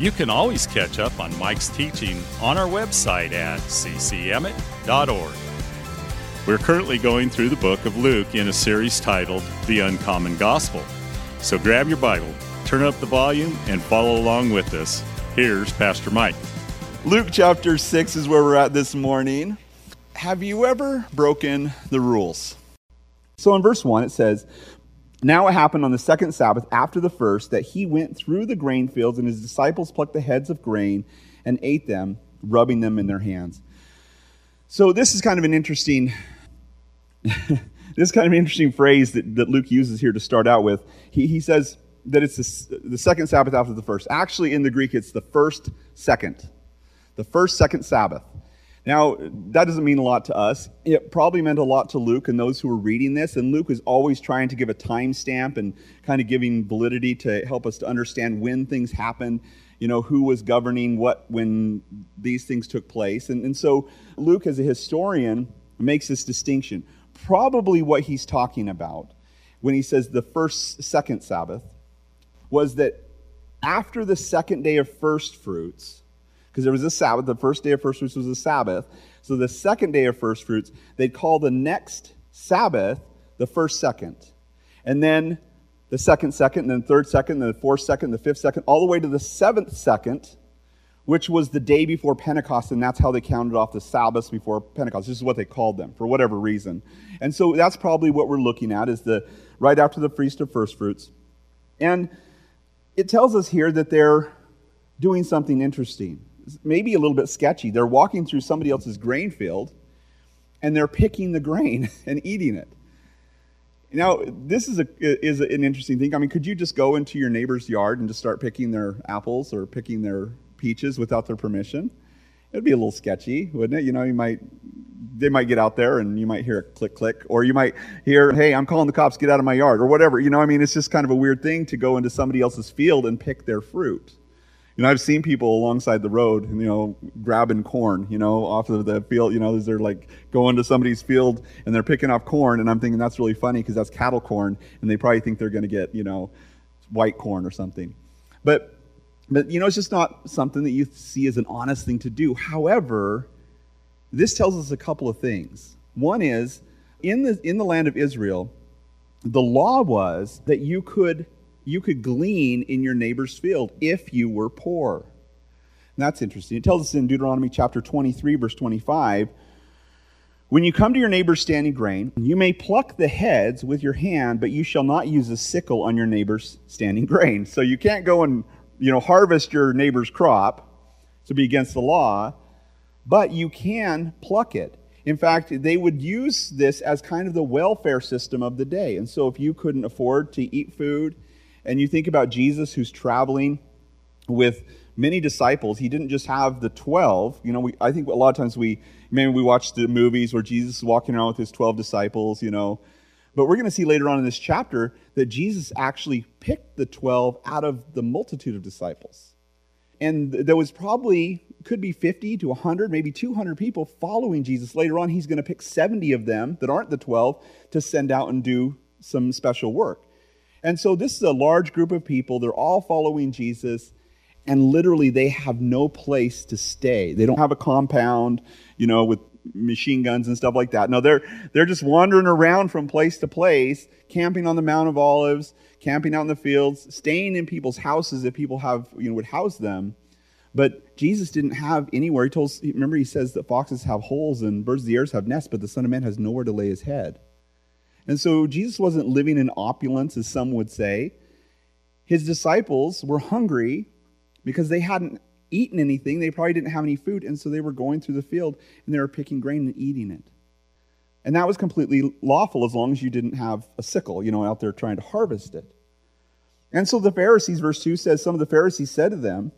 you can always catch up on Mike's teaching on our website at ccemmett.org. We're currently going through the book of Luke in a series titled The Uncommon Gospel. So grab your Bible, turn up the volume, and follow along with us. Here's Pastor Mike. Luke chapter 6 is where we're at this morning. Have you ever broken the rules? So in verse 1, it says, now it happened on the second Sabbath after the first that he went through the grain fields, and his disciples plucked the heads of grain and ate them, rubbing them in their hands. So this is kind of an interesting, this is kind of an interesting phrase that, that Luke uses here to start out with. He, he says that it's the, the second Sabbath after the first. Actually, in the Greek, it's the first second. The first second Sabbath. Now, that doesn't mean a lot to us. It probably meant a lot to Luke and those who were reading this. And Luke is always trying to give a timestamp and kind of giving validity to help us to understand when things happened, you know, who was governing what when these things took place. And, and so Luke, as a historian, makes this distinction. Probably what he's talking about when he says the first, second Sabbath was that after the second day of first fruits, because there was a Sabbath. The first day of first fruits was a Sabbath. So the second day of first fruits, they'd call the next Sabbath the first second. And then the second second, and then third second, and then the fourth second, the fifth second, all the way to the seventh second, which was the day before Pentecost, and that's how they counted off the Sabbaths before Pentecost. This is what they called them for whatever reason. And so that's probably what we're looking at is the right after the feast of first fruits. And it tells us here that they're doing something interesting maybe a little bit sketchy. They're walking through somebody else's grain field and they're picking the grain and eating it. Now, this is, a, is an interesting thing. I mean, could you just go into your neighbor's yard and just start picking their apples or picking their peaches without their permission? It'd be a little sketchy, wouldn't it? You know, you might they might get out there and you might hear a click click or you might hear hey i'm calling the cops get out of my yard or whatever you know i mean it's just kind of a weird thing to go into somebody else's field and pick their fruit you know, I've seen people alongside the road, you know, grabbing corn, you know, off of the field. You know, they're like going to somebody's field and they're picking off corn, and I'm thinking that's really funny because that's cattle corn, and they probably think they're going to get, you know, white corn or something. But, but you know, it's just not something that you see as an honest thing to do. However, this tells us a couple of things. One is in the in the land of Israel, the law was that you could you could glean in your neighbor's field if you were poor. And that's interesting. It tells us in Deuteronomy chapter 23, verse 25 When you come to your neighbor's standing grain, you may pluck the heads with your hand, but you shall not use a sickle on your neighbor's standing grain. So you can't go and you know, harvest your neighbor's crop to be against the law, but you can pluck it. In fact, they would use this as kind of the welfare system of the day. And so if you couldn't afford to eat food, and you think about Jesus who's traveling with many disciples. He didn't just have the 12. You know, we, I think a lot of times we, maybe we watch the movies where Jesus is walking around with his 12 disciples, you know. But we're going to see later on in this chapter that Jesus actually picked the 12 out of the multitude of disciples. And there was probably, could be 50 to 100, maybe 200 people following Jesus. Later on, he's going to pick 70 of them that aren't the 12 to send out and do some special work. And so this is a large group of people. They're all following Jesus, and literally they have no place to stay. They don't have a compound, you know, with machine guns and stuff like that. No, they're they're just wandering around from place to place, camping on the Mount of Olives, camping out in the fields, staying in people's houses if people have, you know, would house them. But Jesus didn't have anywhere. He told remember he says that foxes have holes and birds of the air have nests, but the Son of Man has nowhere to lay his head. And so Jesus wasn't living in opulence, as some would say. His disciples were hungry because they hadn't eaten anything. They probably didn't have any food. And so they were going through the field and they were picking grain and eating it. And that was completely lawful as long as you didn't have a sickle, you know, out there trying to harvest it. And so the Pharisees, verse 2 says, Some of the Pharisees said to them,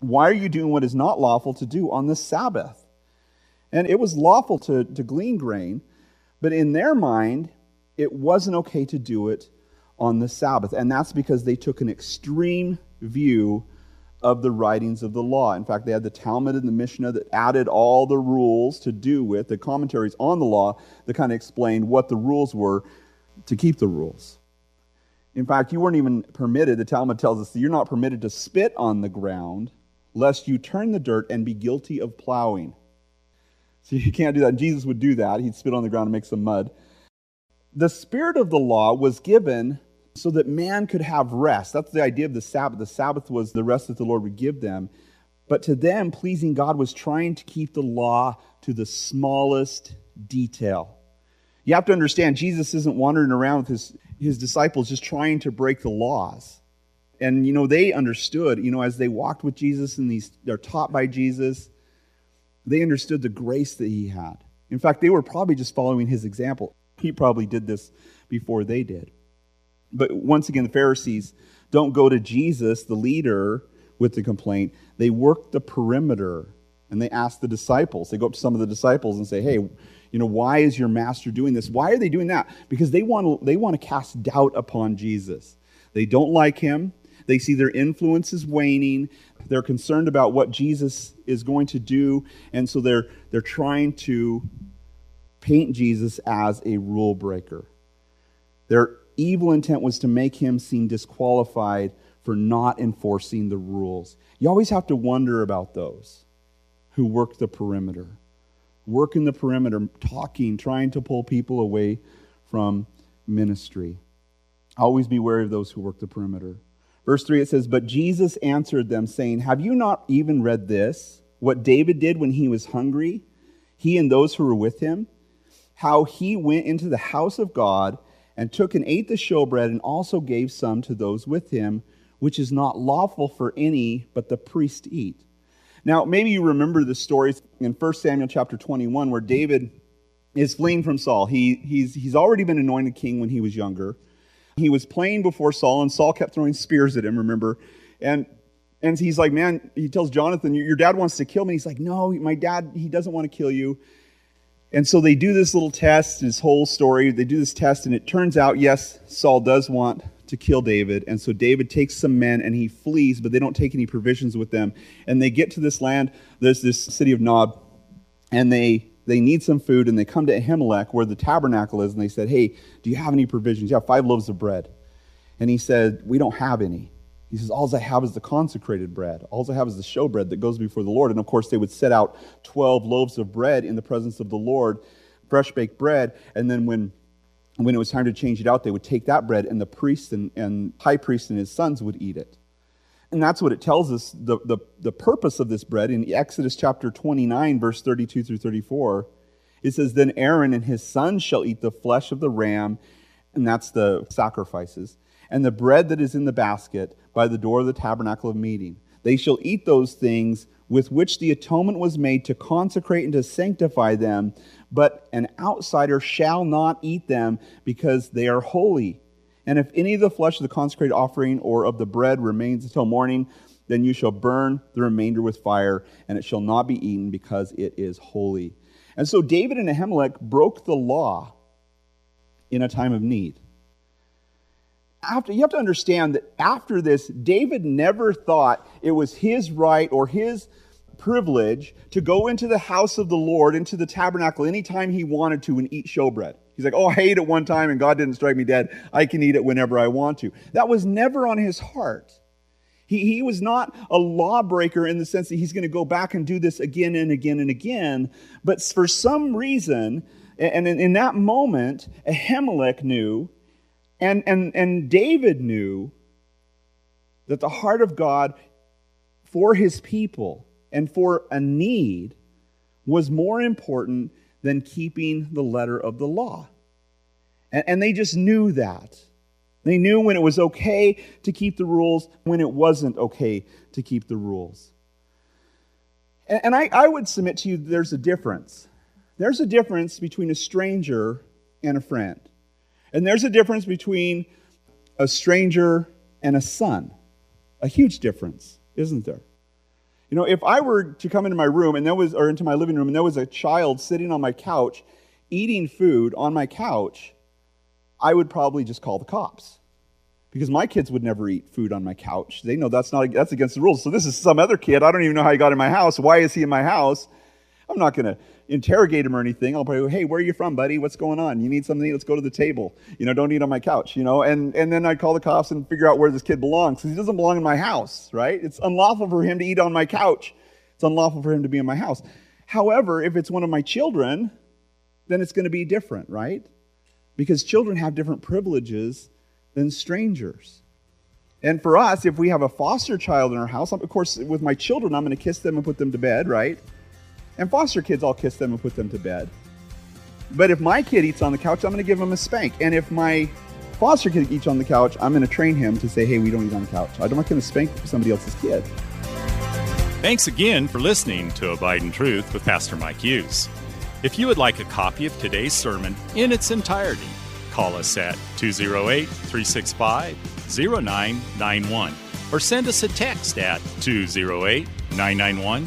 Why are you doing what is not lawful to do on the Sabbath? And it was lawful to, to glean grain, but in their mind, it wasn't okay to do it on the Sabbath. And that's because they took an extreme view of the writings of the law. In fact, they had the Talmud and the Mishnah that added all the rules to do with the commentaries on the law that kind of explained what the rules were to keep the rules. In fact, you weren't even permitted, the Talmud tells us that you're not permitted to spit on the ground lest you turn the dirt and be guilty of plowing. So you can't do that. Jesus would do that. He'd spit on the ground and make some mud. The spirit of the law was given so that man could have rest. That's the idea of the Sabbath. The Sabbath was the rest that the Lord would give them. But to them, pleasing God was trying to keep the law to the smallest detail. You have to understand, Jesus isn't wandering around with his, his disciples just trying to break the laws. And, you know, they understood, you know, as they walked with Jesus and these, they're taught by Jesus, they understood the grace that he had. In fact, they were probably just following his example. He probably did this before they did. But once again, the Pharisees don't go to Jesus, the leader, with the complaint. They work the perimeter and they ask the disciples. They go up to some of the disciples and say, hey, you know, why is your master doing this? Why are they doing that? Because they want to, they want to cast doubt upon Jesus. They don't like him. They see their influence is waning. They're concerned about what Jesus is going to do. And so they're, they're trying to paint Jesus as a rule breaker. Their evil intent was to make him seem disqualified for not enforcing the rules. You always have to wonder about those who work the perimeter. Work in the perimeter, talking, trying to pull people away from ministry. Always be wary of those who work the perimeter. Verse 3 it says, But Jesus answered them, saying, Have you not even read this? What David did when he was hungry, he and those who were with him? How he went into the house of God and took and ate the showbread and also gave some to those with him, which is not lawful for any but the priest to eat. Now, maybe you remember the story in 1 Samuel chapter 21 where David is fleeing from Saul. He, he's, he's already been anointed king when he was younger. He was playing before Saul, and Saul kept throwing spears at him, remember? And and he's like, man, he tells Jonathan, your dad wants to kill me. He's like, no, my dad, he doesn't want to kill you. And so they do this little test, this whole story. They do this test, and it turns out, yes, Saul does want to kill David. And so David takes some men and he flees, but they don't take any provisions with them. And they get to this land, there's this city of Nob, and they they need some food and they come to Ahimelech where the tabernacle is and they said, Hey, do you have any provisions? You have five loaves of bread. And he said, We don't have any. He says, All I have is the consecrated bread. All I have is the showbread that goes before the Lord. And of course, they would set out 12 loaves of bread in the presence of the Lord, fresh baked bread. And then when, when it was time to change it out, they would take that bread and the priest and, and high priest and his sons would eat it. And that's what it tells us the, the, the purpose of this bread in Exodus chapter 29, verse 32 through 34. It says, Then Aaron and his sons shall eat the flesh of the ram, and that's the sacrifices, and the bread that is in the basket by the door of the tabernacle of meeting. They shall eat those things with which the atonement was made to consecrate and to sanctify them, but an outsider shall not eat them because they are holy. And if any of the flesh of the consecrated offering or of the bread remains until morning, then you shall burn the remainder with fire, and it shall not be eaten because it is holy. And so David and Ahimelech broke the law in a time of need. After, you have to understand that after this, David never thought it was his right or his privilege to go into the house of the Lord, into the tabernacle, anytime he wanted to and eat showbread. He's like, oh, I ate it one time and God didn't strike me dead. I can eat it whenever I want to. That was never on his heart. He, he was not a lawbreaker in the sense that he's going to go back and do this again and again and again. But for some reason, and in, in that moment, Ahimelech knew, and, and, and David knew that the heart of God for his people and for a need was more important than keeping the letter of the law. And, and they just knew that. They knew when it was okay to keep the rules, when it wasn't okay to keep the rules. And, and I, I would submit to you there's a difference. There's a difference between a stranger and a friend. And there's a difference between a stranger and a son. A huge difference, isn't there? You know, if I were to come into my room and there was, or into my living room, and there was a child sitting on my couch eating food on my couch, I would probably just call the cops because my kids would never eat food on my couch. They know that's not that's against the rules. So this is some other kid. I don't even know how he got in my house. Why is he in my house? I'm not going to interrogate him or anything. I'll probably hey, where are you from, buddy? What's going on? You need something? Let's go to the table. You know, don't eat on my couch, you know? And, and then I'd call the cops and figure out where this kid belongs because he doesn't belong in my house, right? It's unlawful for him to eat on my couch. It's unlawful for him to be in my house. However, if it's one of my children, then it's going to be different, right? Because children have different privileges than strangers. And for us, if we have a foster child in our house, of course, with my children, I'm going to kiss them and put them to bed, right? And foster kids, I'll kiss them and put them to bed. But if my kid eats on the couch, I'm going to give him a spank. And if my foster kid eats on the couch, I'm going to train him to say, hey, we don't eat on the couch. I'm not going to spank somebody else's kid. Thanks again for listening to Abide in Truth with Pastor Mike Hughes. If you would like a copy of today's sermon in its entirety, call us at 208 365 0991 or send us a text at 208 991